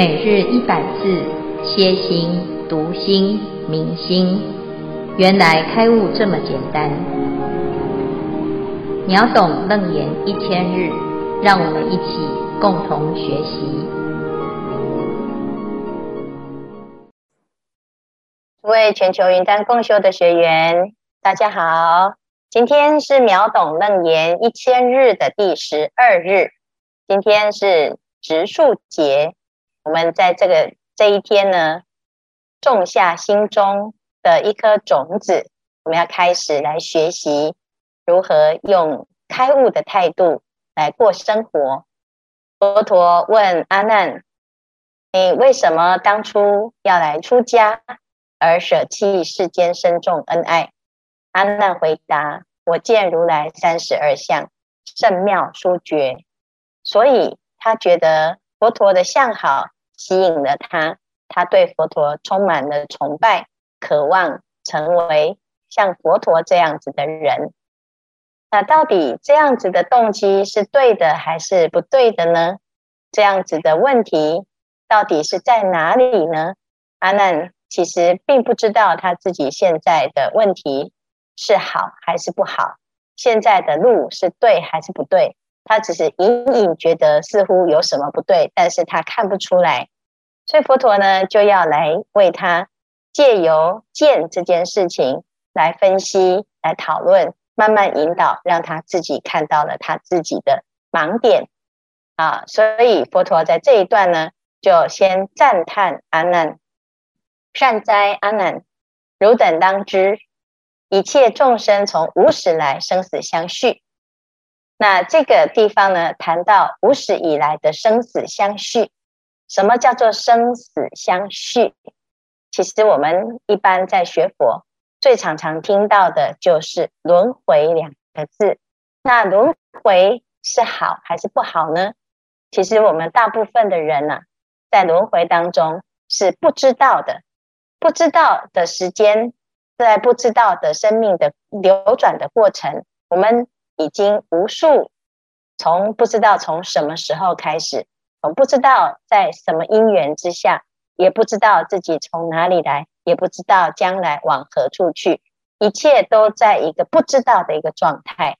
每日一百字，歇心、读心、明心，原来开悟这么简单。秒懂楞严一千日，让我们一起共同学习。各位全球云端共修的学员，大家好，今天是秒懂楞严一千日的第十二日，今天是植树节。我们在这个这一天呢，种下心中的一颗种子，我们要开始来学习如何用开悟的态度来过生活。佛陀问阿难：“你为什么当初要来出家，而舍弃世间深重恩爱？”阿难回答：“我见如来三十二相甚妙殊绝，所以他觉得。”佛陀的相好吸引了他，他对佛陀充满了崇拜，渴望成为像佛陀这样子的人。那到底这样子的动机是对的还是不对的呢？这样子的问题到底是在哪里呢？阿难其实并不知道他自己现在的问题是好还是不好，现在的路是对还是不对。他只是隐隐觉得似乎有什么不对，但是他看不出来，所以佛陀呢就要来为他借由见这件事情来分析、来讨论，慢慢引导，让他自己看到了他自己的盲点啊。所以佛陀在这一段呢，就先赞叹阿难：善哉，阿难，汝等当知，一切众生从无始来生死相续。那这个地方呢，谈到无始以来的生死相续。什么叫做生死相续？其实我们一般在学佛，最常常听到的就是轮回两个字。那轮回是好还是不好呢？其实我们大部分的人呢、啊，在轮回当中是不知道的，不知道的时间，在不知道的生命的流转的过程，我们。已经无数，从不知道从什么时候开始，从不知道在什么因缘之下，也不知道自己从哪里来，也不知道将来往何处去，一切都在一个不知道的一个状态。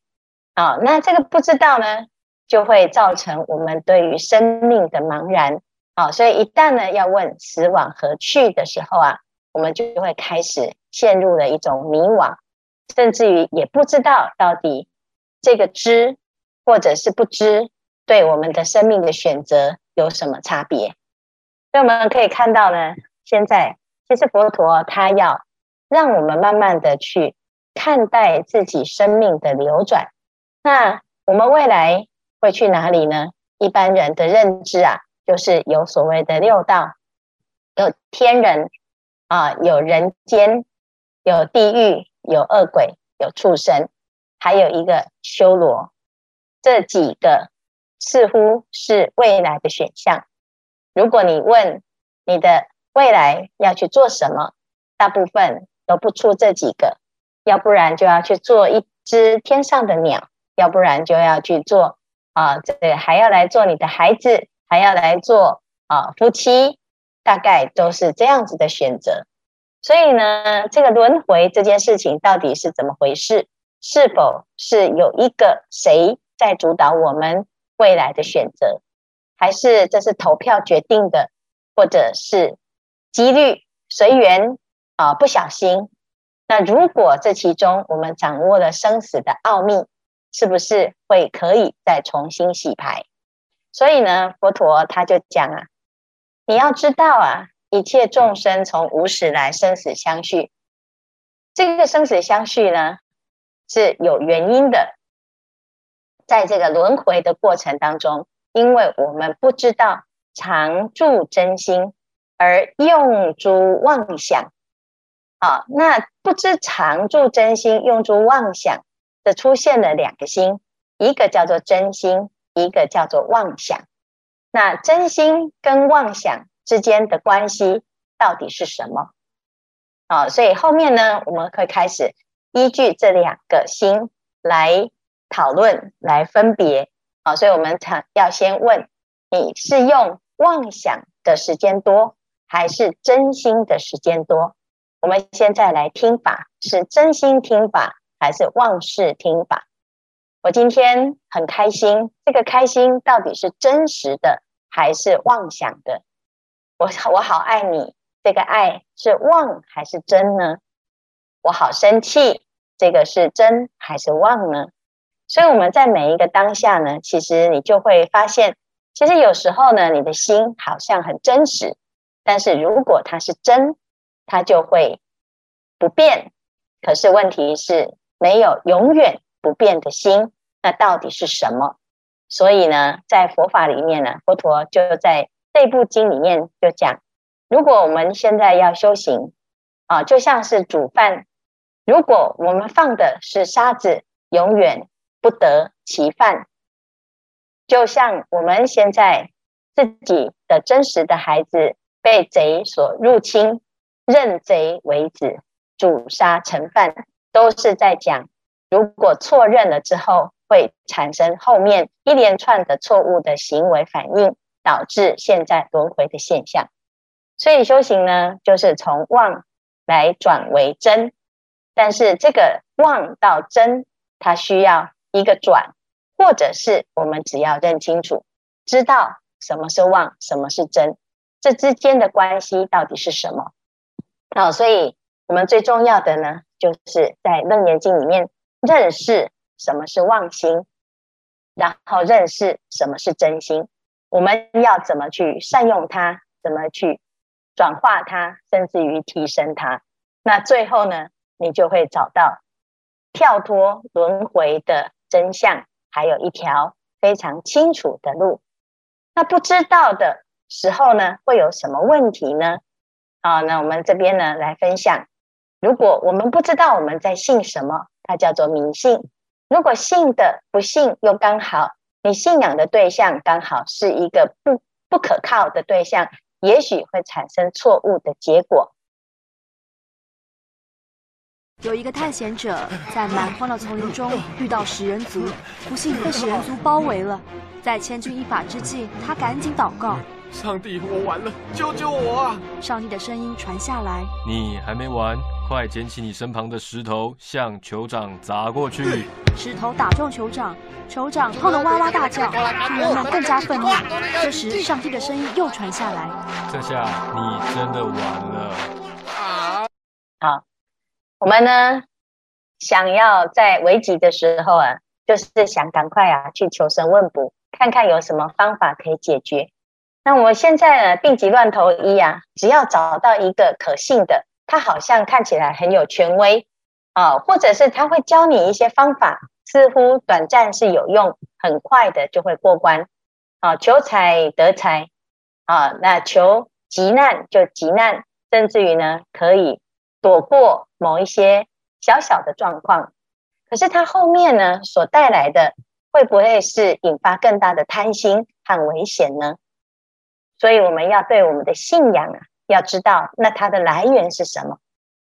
啊，那这个不知道呢，就会造成我们对于生命的茫然。啊，所以一旦呢要问死往何去的时候啊，我们就会开始陷入了一种迷惘，甚至于也不知道到底。这个知或者是不知，对我们的生命的选择有什么差别？所以我们可以看到呢，现在其实佛陀他要让我们慢慢的去看待自己生命的流转。那我们未来会去哪里呢？一般人的认知啊，就是有所谓的六道，有天人啊，有人间，有地狱，有恶鬼，有畜生。还有一个修罗，这几个似乎是未来的选项。如果你问你的未来要去做什么，大部分都不出这几个，要不然就要去做一只天上的鸟，要不然就要去做啊，这还要来做你的孩子，还要来做啊夫妻，大概都是这样子的选择。所以呢，这个轮回这件事情到底是怎么回事？是否是有一个谁在主导我们未来的选择，还是这是投票决定的，或者是几率随缘啊？不小心，那如果这其中我们掌握了生死的奥秘，是不是会可以再重新洗牌？所以呢，佛陀他就讲啊，你要知道啊，一切众生从无始来生死相续，这个生死相续呢，是有原因的，在这个轮回的过程当中，因为我们不知道常住真心，而用诸妄想，啊，那不知常住真心，用诸妄想的出现了两个心，一个叫做真心，一个叫做妄想。那真心跟妄想之间的关系到底是什么？啊，所以后面呢，我们会开始。依据这两个心来讨论、来分别，好，所以我们常要先问：你是用妄想的时间多，还是真心的时间多？我们现在来听法，是真心听法，还是妄事听法？我今天很开心，这个开心到底是真实的，还是妄想的？我我好爱你，这个爱是妄还是真呢？我好生气，这个是真还是妄呢？所以我们在每一个当下呢，其实你就会发现，其实有时候呢，你的心好像很真实，但是如果它是真，它就会不变。可是问题是，没有永远不变的心，那到底是什么？所以呢，在佛法里面呢，佛陀就在这部经里面就讲，如果我们现在要修行啊，就像是煮饭，如果我们放的是沙子，永远。不得其犯，就像我们现在自己的真实的孩子被贼所入侵，认贼为子，主杀成犯，都是在讲，如果错认了之后，会产生后面一连串的错误的行为反应，导致现在轮回的现象。所以修行呢，就是从妄来转为真，但是这个妄到真，它需要。一个转，或者是我们只要认清楚，知道什么是妄，什么是真，这之间的关系到底是什么？好，所以我们最重要的呢，就是在《楞严经》里面认识什么是妄心，然后认识什么是真心。我们要怎么去善用它，怎么去转化它，甚至于提升它。那最后呢，你就会找到跳脱轮回的。真相还有一条非常清楚的路，那不知道的时候呢，会有什么问题呢？啊，那我们这边呢来分享，如果我们不知道我们在信什么，它叫做迷信。如果信的不信，又刚好你信仰的对象刚好是一个不不可靠的对象，也许会产生错误的结果。有一个探险者在蛮荒的丛林中遇到食人族，不幸被食人族包围了。在千钧一发之际，他赶紧祷告：“上帝，我完了，救救我啊！”上帝的声音传下来：“你还没完，快捡起你身旁的石头，向酋长砸过去。”石头打中酋长，酋长痛得哇哇大叫，众人们更加愤怒。这时，上帝的声音又传下来：“这下你真的完了。”好。我们呢，想要在危急的时候啊，就是想赶快啊去求神问卜，看看有什么方法可以解决。那我们现在呢，病急乱投医啊，只要找到一个可信的，他好像看起来很有权威啊，或者是他会教你一些方法，似乎短暂是有用，很快的就会过关啊，求财得财啊，那求急难就急难，甚至于呢可以。躲过某一些小小的状况，可是它后面呢，所带来的会不会是引发更大的贪心和危险呢？所以我们要对我们的信仰啊，要知道那它的来源是什么。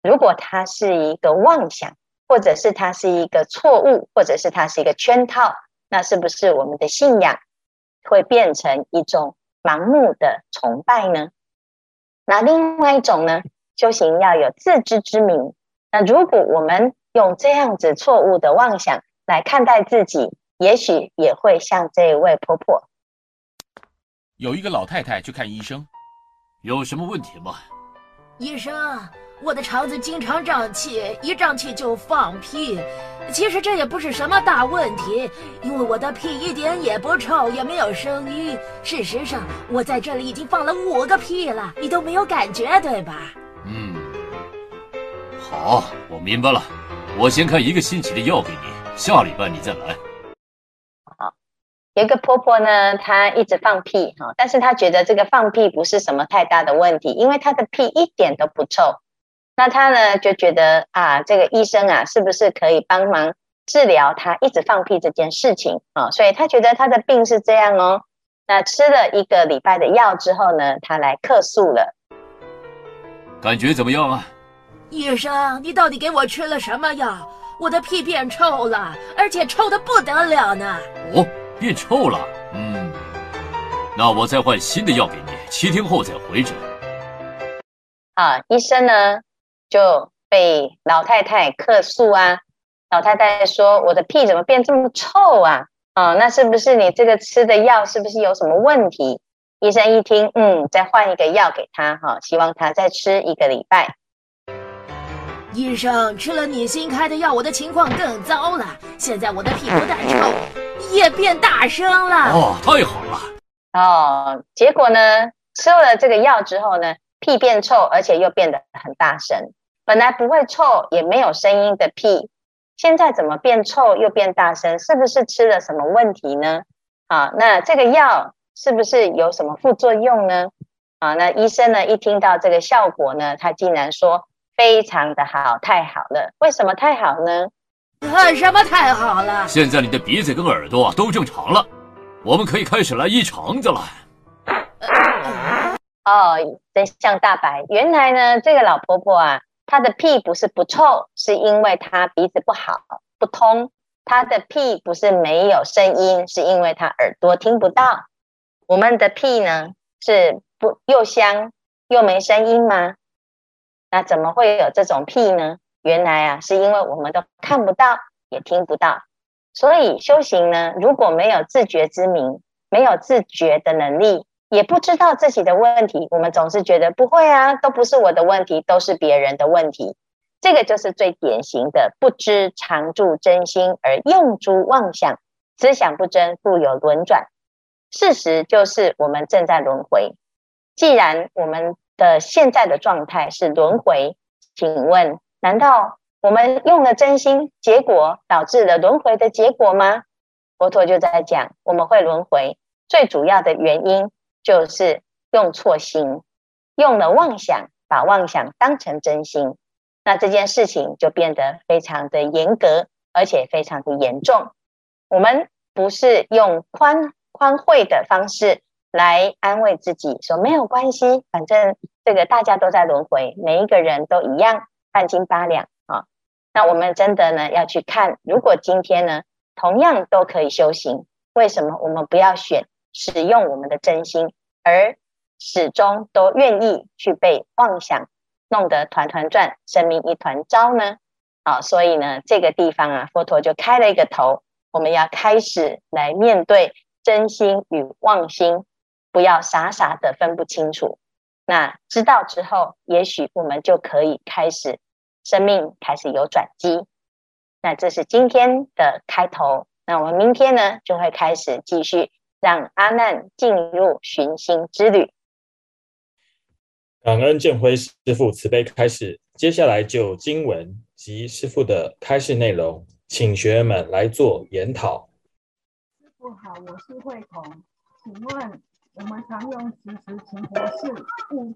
如果它是一个妄想，或者是它是一个错误，或者是它是一个圈套，那是不是我们的信仰会变成一种盲目的崇拜呢？那另外一种呢？修行要有自知之明。那如果我们用这样子错误的妄想来看待自己，也许也会像这位婆婆。有一个老太太去看医生，有什么问题吗？医生，我的肠子经常胀气，一胀气就放屁。其实这也不是什么大问题，因为我的屁一点也不臭，也没有声音。事实上，我在这里已经放了五个屁了，你都没有感觉，对吧？嗯，好，我明白了。我先开一个星期的药给你，下礼拜你再来。好，有一个婆婆呢，她一直放屁哈，但是她觉得这个放屁不是什么太大的问题，因为她的屁一点都不臭。那她呢就觉得啊，这个医生啊，是不是可以帮忙治疗她一直放屁这件事情啊？所以她觉得她的病是这样哦。那吃了一个礼拜的药之后呢，她来客诉了。感觉怎么样啊？医生，你到底给我吃了什么药？我的屁变臭了，而且臭的不得了呢。哦，变臭了。嗯，那我再换新的药给你，七天后再回诊。啊，医生呢就被老太太客诉啊。老太太说：“我的屁怎么变这么臭啊？啊，那是不是你这个吃的药是不是有什么问题？”医生一听，嗯，再换一个药给他，哈，希望他再吃一个礼拜。医生，吃了你新开的药，我的情况更糟了。现在我的屁不但臭，也变大声了。哦，太好了。哦，结果呢，吃了这个药之后呢，屁变臭，而且又变得很大声。本来不会臭，也没有声音的屁，现在怎么变臭又变大声？是不是吃了什么问题呢？啊，那这个药是不是有什么副作用呢？啊，那医生呢，一听到这个效果呢，他竟然说。非常的好，太好了！为什么太好呢？啊，什么太好了？现在你的鼻子跟耳朵都正常了，我们可以开始来医肠子了。哦，真相大白，原来呢，这个老婆婆啊，她的屁不是不臭，是因为她鼻子不好不通；她的屁不是没有声音，是因为她耳朵听不到。我们的屁呢，是不又香又没声音吗？那怎么会有这种屁呢？原来啊，是因为我们都看不到，也听不到。所以修行呢，如果没有自觉之明，没有自觉的能力，也不知道自己的问题，我们总是觉得不会啊，都不是我的问题，都是别人的问题。这个就是最典型的不知常住真心而用诸妄想，思想不真，故有轮转。事实就是我们正在轮回。既然我们的现在的状态是轮回，请问，难道我们用了真心，结果导致了轮回的结果吗？佛陀就在讲，我们会轮回，最主要的原因就是用错心，用了妄想，把妄想当成真心，那这件事情就变得非常的严格，而且非常的严重。我们不是用宽宽惠的方式。来安慰自己说没有关系，反正这个大家都在轮回，每一个人都一样，半斤八两啊。那我们真的呢要去看，如果今天呢同样都可以修行，为什么我们不要选使用我们的真心，而始终都愿意去被妄想弄得团团转，生命一团糟呢？啊，所以呢这个地方啊，佛陀就开了一个头，我们要开始来面对真心与妄心。不要傻傻的分不清楚，那知道之后，也许我们就可以开始生命开始有转机。那这是今天的开头，那我们明天呢就会开始继续让阿难进入寻心之旅。感恩建辉师父慈悲开始，接下来就经文及师父的开示内容，请学员们来做研讨。师父好，我是慧彤，请问。我们常用持持勤拂拭护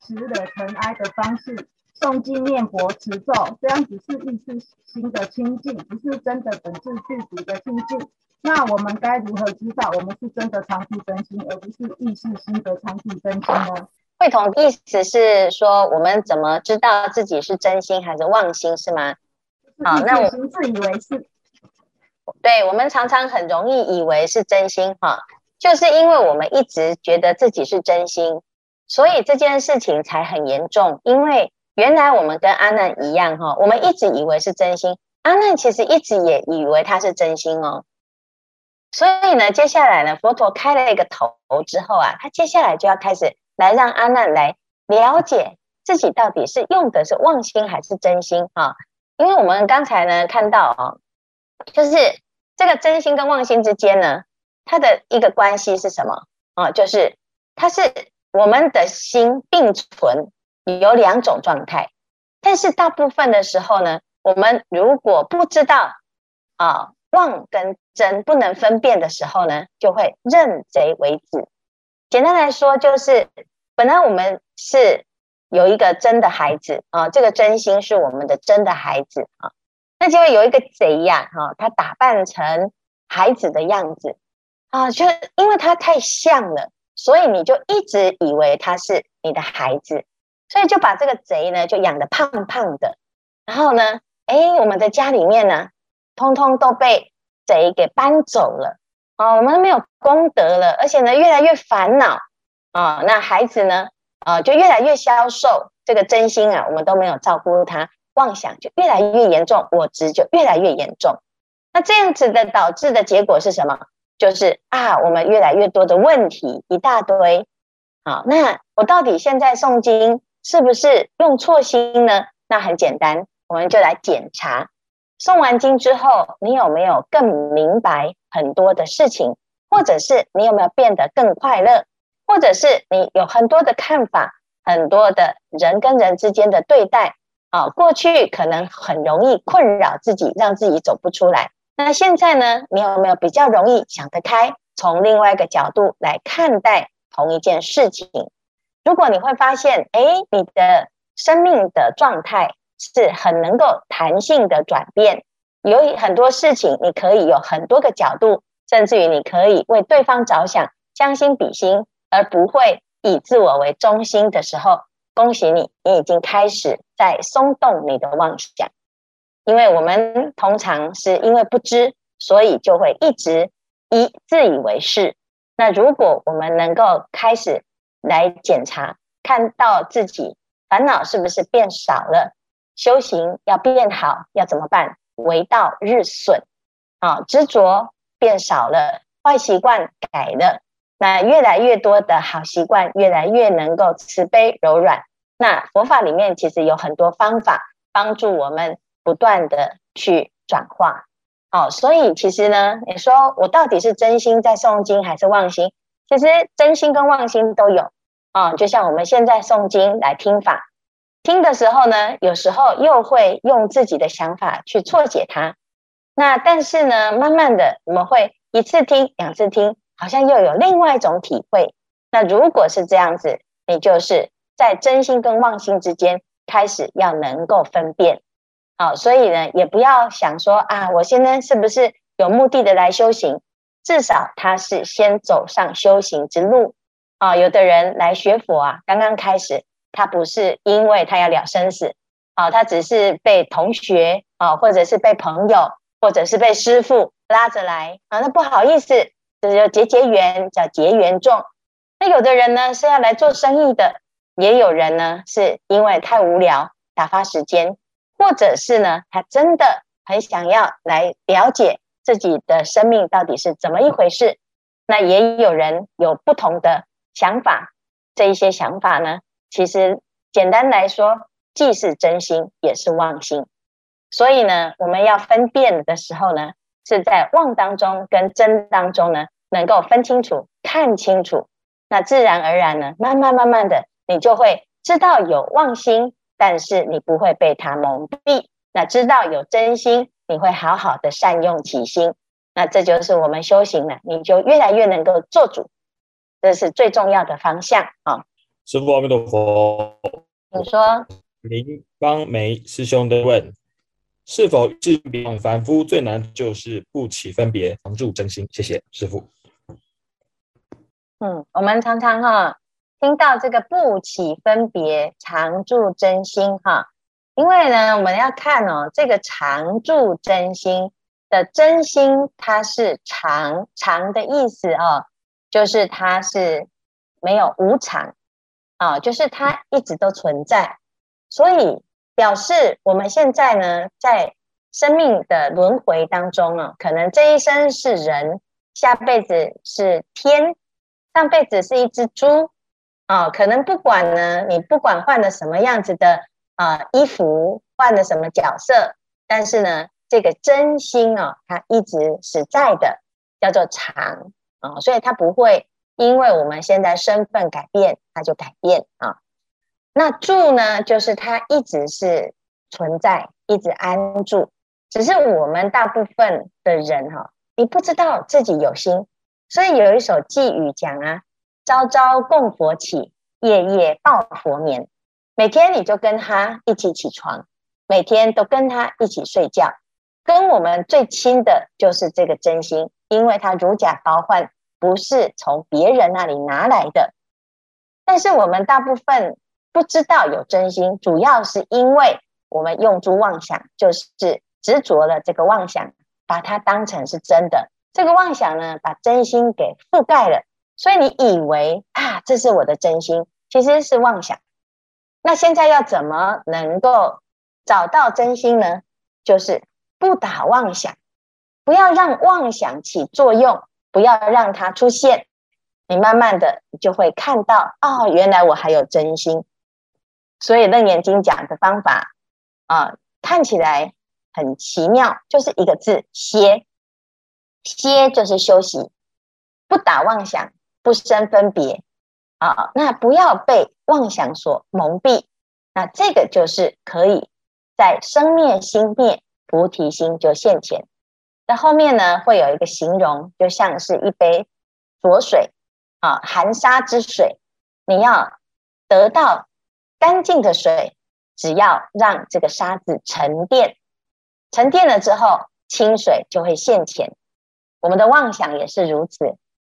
持惹尘埃的方式诵经念佛持咒，这样只是意识心的清净，不是真的本质具足的清净。那我们该如何知道我们是真的常住真心，而不是意识心的常住真心呢？慧彤意思是说，我们怎么知道自己是真心还是妄心，是吗？好，那我们自以为是，对，我们常常很容易以为是真心哈。就是因为我们一直觉得自己是真心，所以这件事情才很严重。因为原来我们跟阿难一样哈，我们一直以为是真心，阿难其实一直也以为他是真心哦。所以呢，接下来呢，佛陀开了一个头之后啊，他接下来就要开始来让阿难来了解自己到底是用的是妄心还是真心啊。因为我们刚才呢看到啊，就是这个真心跟妄心之间呢。它的一个关系是什么啊？就是它是我们的心并存，有两种状态。但是大部分的时候呢，我们如果不知道啊妄跟真不能分辨的时候呢，就会认贼为子。简单来说，就是本来我们是有一个真的孩子啊，这个真心是我们的真的孩子啊，那就会有一个贼呀，哈，他打扮成孩子的样子。啊，就因为他太像了，所以你就一直以为他是你的孩子，所以就把这个贼呢就养得胖胖的。然后呢，哎，我们的家里面呢，通通都被贼给搬走了啊，我们没有功德了，而且呢，越来越烦恼啊，那孩子呢，啊，就越来越消瘦，这个真心啊，我们都没有照顾他，妄想就越来越严重，我执就越来越严重。那这样子的导致的结果是什么？就是啊，我们越来越多的问题一大堆。好，那我到底现在诵经是不是用错心呢？那很简单，我们就来检查。诵完经之后，你有没有更明白很多的事情？或者是你有没有变得更快乐？或者是你有很多的看法，很多的人跟人之间的对待啊，过去可能很容易困扰自己，让自己走不出来。那现在呢？你有没有比较容易想得开，从另外一个角度来看待同一件事情？如果你会发现，哎，你的生命的状态。是很能够弹性的转变，有很多事情你可以有很多个角度，甚至于你可以为对方着想，将心比心，而不会以自我为中心的时候，恭喜你，你已经开始在松动你的妄想。因为我们通常是因为不知，所以就会一直以自以为是。那如果我们能够开始来检查，看到自己烦恼是不是变少了？修行要变好，要怎么办？为道日损，啊，执着变少了，坏习惯改了，那越来越多的好习惯，越来越能够慈悲柔软。那佛法里面其实有很多方法帮助我们不断的去转化。哦，所以其实呢，你说我到底是真心在诵经还是妄心？其实真心跟妄心都有啊，就像我们现在诵经来听法。听的时候呢，有时候又会用自己的想法去错解它。那但是呢，慢慢的我们会一次听、两次听，好像又有另外一种体会。那如果是这样子，你就是在真心跟妄心之间开始要能够分辨。好，所以呢，也不要想说啊，我现在是不是有目的的来修行？至少他是先走上修行之路啊。有的人来学佛啊，刚刚开始。他不是因为他要了生死，啊，他只是被同学啊，或者是被朋友，或者是被师父拉着来啊，那不好意思，这就结结缘，叫结缘众。那有的人呢是要来做生意的，也有人呢是因为太无聊打发时间，或者是呢他真的很想要来了解自己的生命到底是怎么一回事。那也有人有不同的想法，这一些想法呢，其实简单来说，既是真心，也是妄心。所以呢，我们要分辨的时候呢，是在妄当中跟真当中呢，能够分清楚、看清楚。那自然而然呢，慢慢慢慢的，你就会知道有妄心，但是你不会被它蒙蔽。那知道有真心，你会好好的善用其心。那这就是我们修行了，你就越来越能够做主，这是最重要的方向啊。师父阿弥陀佛，你说林芳梅师兄的问：是否是凡夫最难就是不起分别，常住真心？谢谢师父。嗯，我们常常哈听到这个不起分别，常住真心哈，因为呢，我们要看哦，这个常住真心的真心，它是常常的意思哦，就是它是没有无常。啊，就是它一直都存在，所以表示我们现在呢，在生命的轮回当中啊，可能这一生是人，下辈子是天，上辈子是一只猪啊，可能不管呢，你不管换了什么样子的啊衣服，换了什么角色，但是呢，这个真心啊，它一直是在的，叫做常啊，所以它不会。因为我们现在身份改变，它就改变啊。那住呢，就是它一直是存在，一直安住。只是我们大部分的人哈，你不知道自己有心，所以有一首偈语讲啊：朝朝供佛起，夜夜抱佛眠。每天你就跟他一起起床，每天都跟他一起睡觉。跟我们最亲的就是这个真心，因为它如假包换。不是从别人那里拿来的，但是我们大部分不知道有真心，主要是因为我们用诸妄想，就是执着了这个妄想，把它当成是真的。这个妄想呢，把真心给覆盖了，所以你以为啊，这是我的真心，其实是妄想。那现在要怎么能够找到真心呢？就是不打妄想，不要让妄想起作用，不要让它出现。你慢慢的你就会看到，哦，原来我还有真心。所以《楞严经》讲的方法啊，看起来很奇妙，就是一个字歇。歇就是休息，不打妄想，不生分别啊。那不要被妄想所蒙蔽，那这个就是可以在生灭心灭，菩提心就现前。那后面呢，会有一个形容，就像是一杯浊水啊，含沙之水。你要得到干净的水，只要让这个沙子沉淀，沉淀了之后，清水就会现前。我们的妄想也是如此。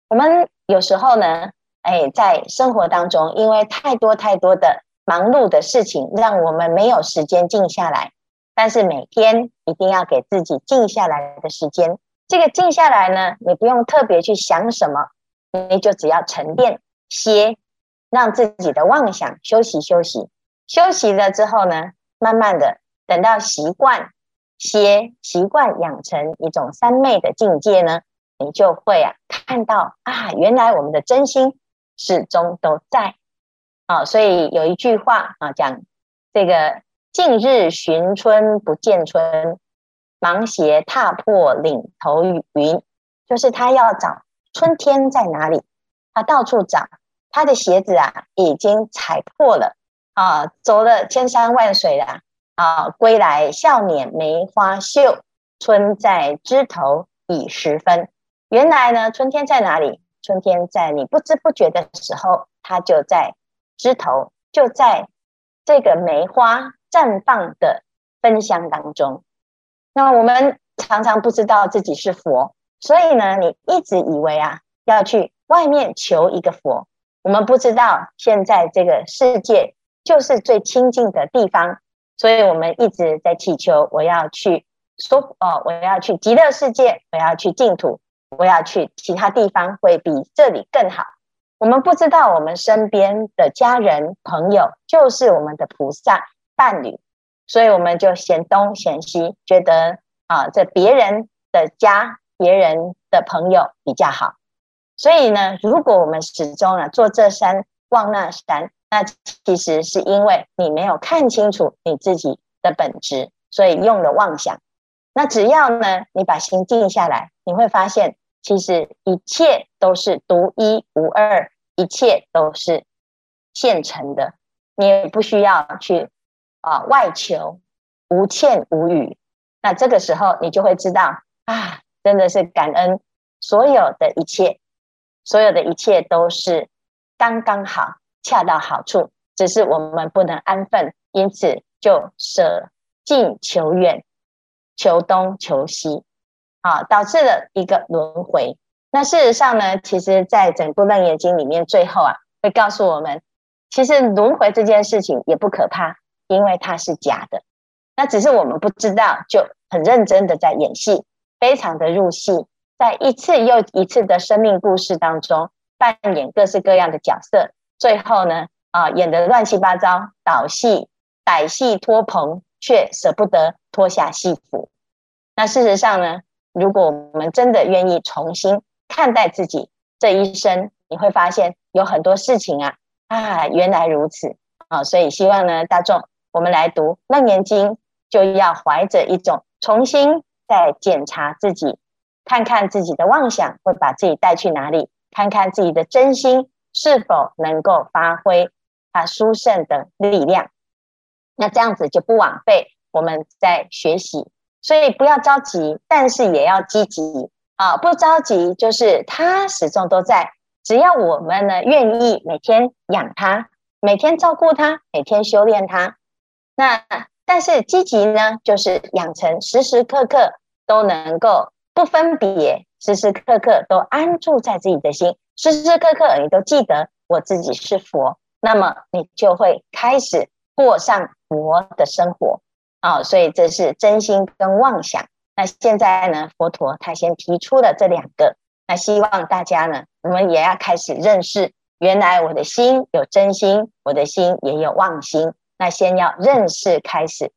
我们有时候呢，哎，在生活当中，因为太多太多的忙碌的事情，让我们没有时间静下来。但是每天一定要给自己静下来的时间。这个静下来呢，你不用特别去想什么，你就只要沉淀歇，让自己的妄想休息休息。休息了之后呢，慢慢的等到习惯。些习惯养成一种三昧的境界呢，你就会啊看到啊，原来我们的真心始终都在啊。所以有一句话啊，讲这个近日寻春不见春，芒鞋踏破岭头云，就是他要找春天在哪里，他到处找，他的鞋子啊已经踩破了啊，走了千山万水了。啊，归来笑脸梅花秀，春在枝头已十分。原来呢，春天在哪里？春天在你不知不觉的时候，它就在枝头，就在这个梅花绽放的芬香当中。那我们常常不知道自己是佛，所以呢，你一直以为啊，要去外面求一个佛。我们不知道，现在这个世界就是最清净的地方。所以我们一直在祈求，我要去说哦，我要去极乐世界，我要去净土，我要去其他地方会比这里更好。我们不知道，我们身边的家人朋友就是我们的菩萨伴侣，所以我们就嫌东嫌西，觉得啊，这别人的家、别人的朋友比较好。所以呢，如果我们始终啊，坐这山望那山。那其实是因为你没有看清楚你自己的本质，所以用了妄想。那只要呢，你把心静下来，你会发现，其实一切都是独一无二，一切都是现成的，你也不需要去啊外求，无欠无余。那这个时候，你就会知道啊，真的是感恩所有的一切，所有的一切都是刚刚好。恰到好处，只是我们不能安分，因此就舍近求远，求东求西，啊，导致了一个轮回。那事实上呢，其实在整部《楞严经》里面，最后啊，会告诉我们，其实轮回这件事情也不可怕，因为它是假的。那只是我们不知道，就很认真的在演戏，非常的入戏，在一次又一次的生命故事当中扮演各式各样的角色。最后呢，啊，演得乱七八糟，导戏歹戏拖棚，却舍不得脱下戏服。那事实上呢，如果我们真的愿意重新看待自己这一生，你会发现有很多事情啊，啊，原来如此啊。所以希望呢，大众我们来读《楞严经》，就要怀着一种重新再检查自己，看看自己的妄想会把自己带去哪里，看看自己的真心。是否能够发挥它殊胜的力量？那这样子就不枉费我们在学习，所以不要着急，但是也要积极啊！不着急，就是它始终都在。只要我们呢愿意每天养它，每天照顾它，每天修炼它。那但是积极呢，就是养成时时刻刻都能够不分别，时时刻刻都安住在自己的心。时时刻刻你都记得我自己是佛，那么你就会开始过上佛的生活啊、所以这是真心跟妄想。那现在呢，佛陀他先提出了这两个，那希望大家呢，我们也要开始认识原来我的心有真心，我的心也有妄心。那先要认识开始，